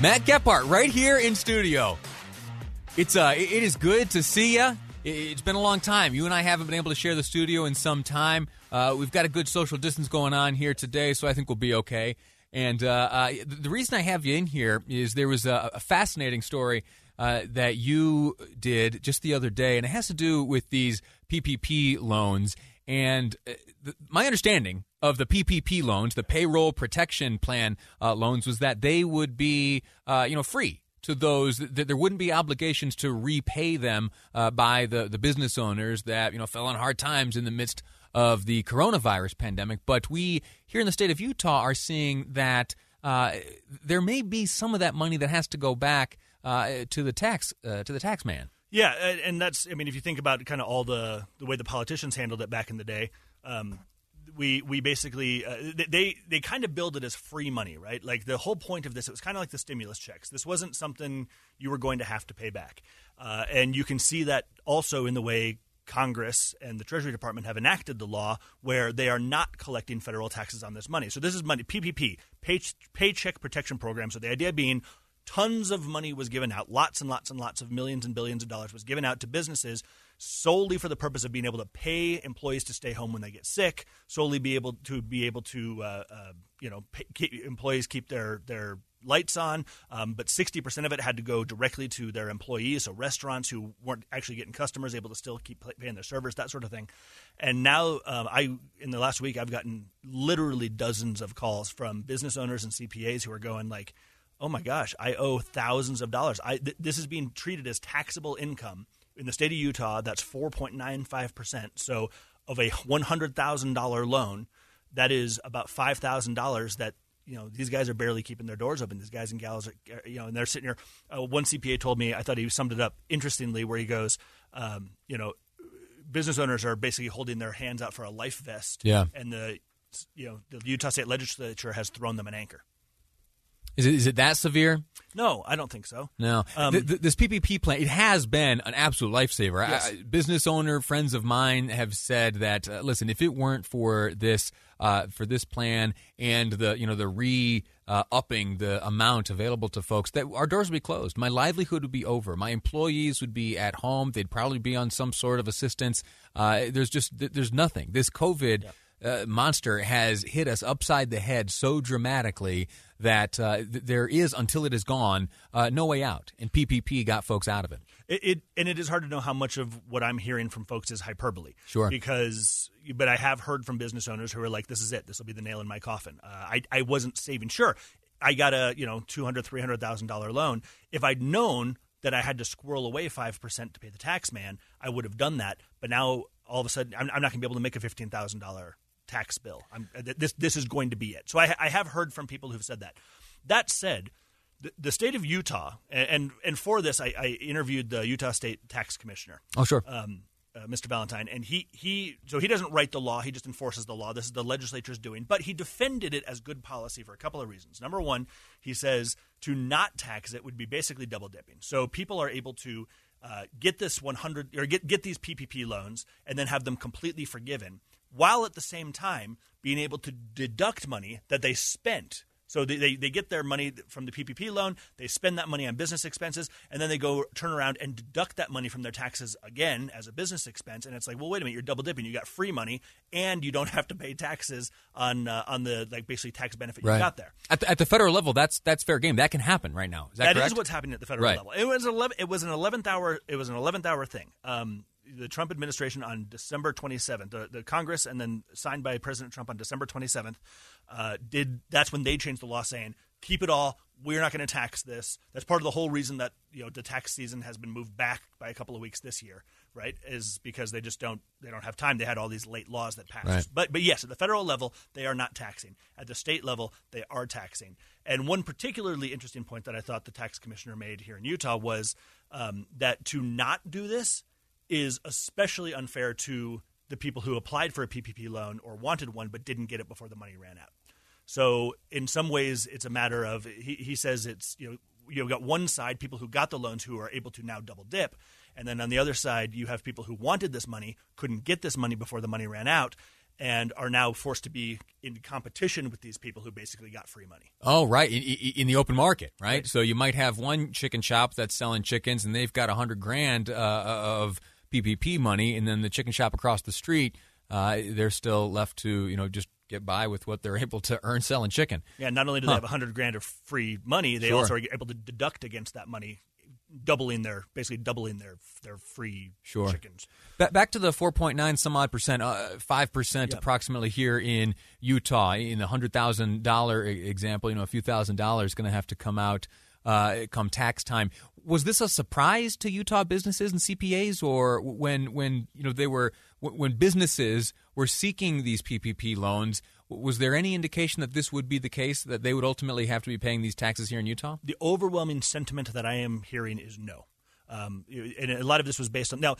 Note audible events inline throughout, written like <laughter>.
Matt Gephardt right here in studio. It's uh, it is good to see you. It's been a long time. You and I haven't been able to share the studio in some time. Uh, we've got a good social distance going on here today, so I think we'll be okay. And uh, uh, the reason I have you in here is there was a, a fascinating story uh, that you did just the other day, and it has to do with these PPP loans. And uh, my understanding of the PPP loans, the payroll protection plan uh, loans, was that they would be, uh, you know, free to those that there wouldn't be obligations to repay them uh, by the, the business owners that you know fell on hard times in the midst of the coronavirus pandemic. But we here in the state of Utah are seeing that uh, there may be some of that money that has to go back uh, to the tax uh, to the tax man. Yeah, and that's I mean, if you think about kind of all the the way the politicians handled it back in the day, um, we we basically uh, they they kind of billed it as free money, right? Like the whole point of this, it was kind of like the stimulus checks. This wasn't something you were going to have to pay back, uh, and you can see that also in the way Congress and the Treasury Department have enacted the law where they are not collecting federal taxes on this money. So this is money PPP, pay, Paycheck Protection Program. So the idea being tons of money was given out, lots and lots and lots of millions and billions of dollars was given out to businesses solely for the purpose of being able to pay employees to stay home when they get sick, solely be able to be able to uh, uh, you know pay, keep, employees keep their their lights on, um, but 60% of it had to go directly to their employees, so restaurants who weren't actually getting customers able to still keep paying their servers, that sort of thing. And now, um, I in the last week, I've gotten literally dozens of calls from business owners and CPAs who are going like, oh my gosh, I owe thousands of dollars. I, th- this is being treated as taxable income in the state of Utah. That's 4.95%. So of a $100,000 loan, that is about $5,000 that you know these guys are barely keeping their doors open. These guys and gals, are, you know, and they're sitting here. Uh, one CPA told me, I thought he summed it up interestingly, where he goes, um, you know, business owners are basically holding their hands out for a life vest, yeah, and the you know the Utah State Legislature has thrown them an anchor. Is it, is it that severe? No, I don't think so. No. Um, th- th- this PPP plan, it has been an absolute lifesaver. Yes. I, business owner, friends of mine have said that, uh, listen, if it weren't for this, uh, for this plan and the, you know, the re uh, upping the amount available to folks, that our doors would be closed. My livelihood would be over. My employees would be at home. They'd probably be on some sort of assistance. Uh, there's just, there's nothing. This COVID. Uh, monster has hit us upside the head so dramatically that uh, th- there is, until it is gone, uh, no way out. And PPP got folks out of it. It, it. And it is hard to know how much of what I'm hearing from folks is hyperbole. Sure. Because, but I have heard from business owners who are like, "This is it. This will be the nail in my coffin." Uh, I I wasn't saving. Sure, I got a you know two hundred three hundred thousand dollar loan. If I'd known that I had to squirrel away five percent to pay the tax man, I would have done that. But now all of a sudden, I'm, I'm not going to be able to make a fifteen thousand dollar tax bill. I'm, this this is going to be it. So I, I have heard from people who've said that. That said, the, the state of Utah, and and, and for this, I, I, interviewed the Utah State Tax Commissioner. Oh, sure. Um, uh, Mr. Valentine, and he he so he doesn't write the law; he just enforces the law. This is the legislature's doing, but he defended it as good policy for a couple of reasons. Number one, he says to not tax it would be basically double dipping. So people are able to uh, get this 100 or get get these PPP loans and then have them completely forgiven while at the same time being able to deduct money that they spent. So they, they, they, get their money from the PPP loan, they spend that money on business expenses, and then they go turn around and deduct that money from their taxes again as a business expense. And it's like, well, wait a minute, you're double dipping. You got free money, and you don't <laughs> have to pay taxes on uh, on the like basically tax benefit right. you got there. At the, at the, federal level, that's that's fair game. That can happen right now. Is that, that is what's happening at the federal right. level. It was eleven. It was an eleventh hour. It was an eleventh hour thing. Um, the Trump administration on December 27th, the, the, Congress, and then signed by President Trump on December 27th, uh, did that's when they changed the law saying keep it all. We're not going to tax this. That's part of the whole reason that you know the tax season has been moved back by a couple of weeks this year, right? Is because they just don't they don't have time. They had all these late laws that passed. Right. But but yes, at the federal level, they are not taxing. At the state level, they are taxing. And one particularly interesting point that I thought the tax commissioner made here in Utah was um, that to not do this is especially unfair to the people who applied for a PPP loan or wanted one but didn't get it before the money ran out. So in some ways, it's a matter of he, he says it's you know you've got one side people who got the loans who are able to now double dip, and then on the other side you have people who wanted this money couldn't get this money before the money ran out. And are now forced to be in competition with these people who basically got free money. Oh, right, in, in the open market, right? So you might have one chicken shop that's selling chickens, and they've got a hundred grand uh, of PPP money, and then the chicken shop across the street, uh, they're still left to you know just get by with what they're <laughs> able to earn selling chicken. Yeah, not only do Huh. they have a hundred grand of free money, they Sure. also are able to deduct against that money, doubling their basically doubling their their free Sure. chickens. Ba- Back to the 4.9 some odd percent, uh, 5% Yeah. approximately here in Utah. In the $100,000 e- example, you know, a few thousand dollars going to have to come out uh, come tax time. Was this a surprise to Utah businesses and CPAs or when when you know they were when businesses were seeking these PPP loans, was there any indication that this would be the case that they would ultimately have to be paying these taxes here in Utah? The overwhelming sentiment that I am hearing is no, um, and a lot of this was based on now.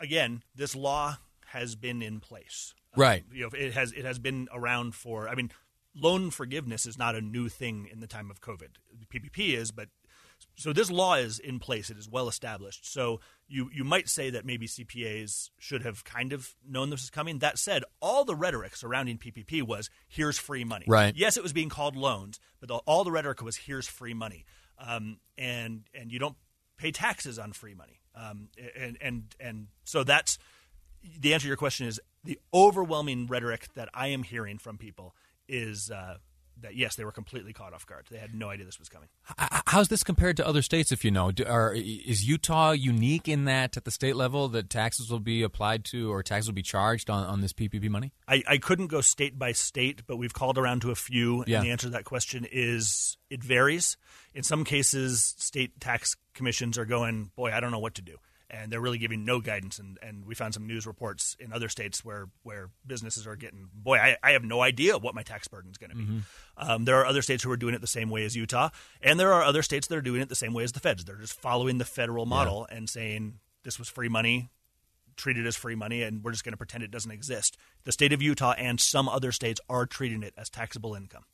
Again, this law has been in place. Um, Right. you know, it has it has been around for. I mean, loan forgiveness is not a new thing in the time of COVID. PPP is, but so this law is in place. It is well established. So you you might say that maybe CPAs should have kind of known this was coming. That said, all the rhetoric surrounding PPP was here's free money. Right. Yes, it was being called loans, but the, all the rhetoric was here's free money, um, and and you don't pay taxes on free money, um, and and and so that's the answer to your question is the overwhelming rhetoric that I am hearing from people is uh, that yes, they were completely caught off guard. They had no idea this was coming. How's this compared to other states? If you know, Do- are, is Utah unique in that at the state level that taxes will be applied to or taxes will be charged on, on this PPP money? I, I couldn't go state by state, but we've called around to a few, Yeah. and the answer to that question is it varies. In some cases, state tax commissions are going, boy, I don't know what to do. And they're really giving no guidance. And, and we found some news reports in other states where, where businesses are getting, boy, I, I have no idea what my tax burden is going to be. Um, there are other states who are doing it the same way as Utah. And there are other states that are doing it the same way as the feds. They're just following the federal model and saying, this was free money, treated as free money and we're just going to pretend it doesn't exist. The state of Utah and some other states are treating it as taxable income.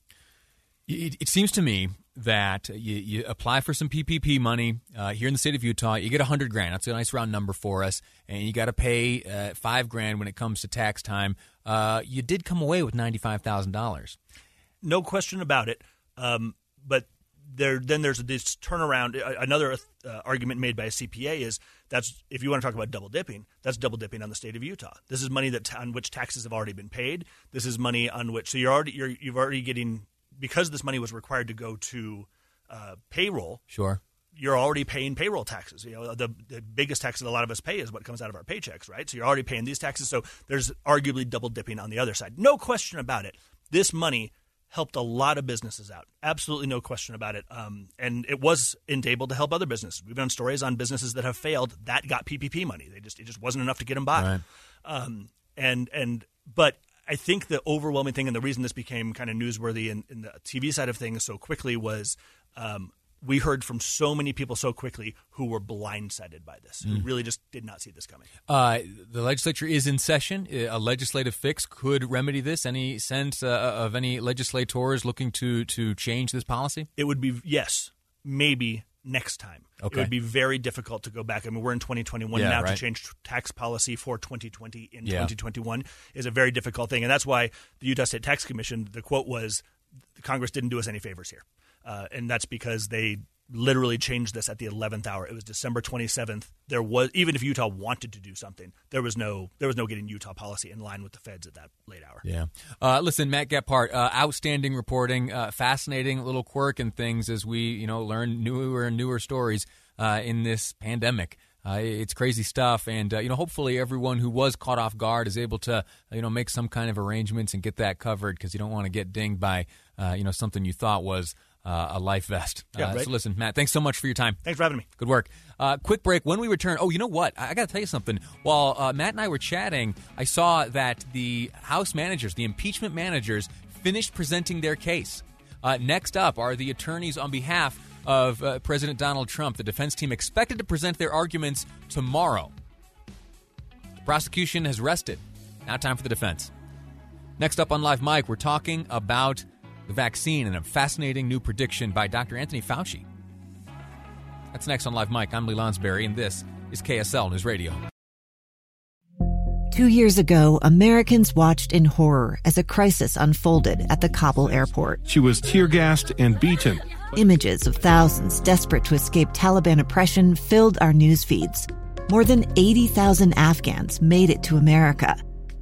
It, it seems to me that you, you apply for some PPP money uh, here in the state of Utah. You get a hundred grand. That's a nice round number for us, and you got to pay uh, five grand when it comes to tax time. Uh, you did come away with ninety five thousand dollars. No question about it. Um, but there, then there's this turnaround. Another uh, argument made by a CPA is that's if you want to talk about double dipping, that's double dipping on the state of Utah. This is money that on which taxes have already been paid. This is money on which so you're already you're you've already getting because this money was required to go to uh, payroll. Sure. you're already paying payroll taxes. You know, the, the biggest tax that a lot of us pay is what comes out of our paychecks, right? So you're already paying these taxes. So there's arguably double dipping on the other side. No question about it. This money helped a lot of businesses out. Absolutely no question about it. Um, and it was enabled to help other businesses. We've done stories on businesses that have failed that got PPP money. They just it just wasn't enough to get them by. Right. Um, and and but I think the overwhelming thing and the reason this became kind of newsworthy in, in the TV side of things so quickly was um, we heard from so many people so quickly who were blindsided by this, who really just did not see this coming. Uh, the legislature is in session. A legislative fix could remedy this. Any sense uh, of any legislators looking to to change this policy? It would be yes, maybe next time. Okay. It would be very difficult to go back. I mean, we're in 2021 Yeah, now right. to change tax policy for 2020 in Yeah. 2021 is a very difficult thing, and that's why the Utah State Tax Commission. The quote was, "Congress didn't do us any favors here," uh, and that's because they literally changed this at the 11th hour. It was December 27th. There was even if Utah wanted to do something, there was no there was no getting Utah policy in line with the feds at that late hour. Yeah. Uh, listen, Matt Gephardt, uh, outstanding reporting, uh, fascinating little quirk and things as we, you know, learn newer and newer stories uh, in this pandemic. Uh, it's crazy stuff, and uh, you know, hopefully, everyone who was caught off guard is able to, you know, make some kind of arrangements and get that covered because you don't want to get dinged by, uh, you know, something you thought was uh, a life vest. Yeah, Uh, right. So listen, Matt, thanks so much for your time. Thanks for having me. Good work. Uh, quick break. When we return, oh, you know what? I, I got to tell you something. While uh, Matt and I were chatting, I saw that the House managers, the impeachment managers, finished presenting their case. Uh, next up are the attorneys on behalf of uh, President Donald Trump. The defense team expected to present their arguments tomorrow. The prosecution has rested. Now, time for the defense. Next up on Live Mic, we're talking about the vaccine and a fascinating new prediction by Dr. Anthony Fauci. That's next on Live Mic. I'm Lee Lonsberry, and this is KSL News Radio. Two years ago, Americans watched in horror as a crisis unfolded at the Kabul airport. She was tear gassed and beaten. Images of thousands desperate to escape Taliban oppression filled our news feeds. More than 80,000 Afghans made it to America.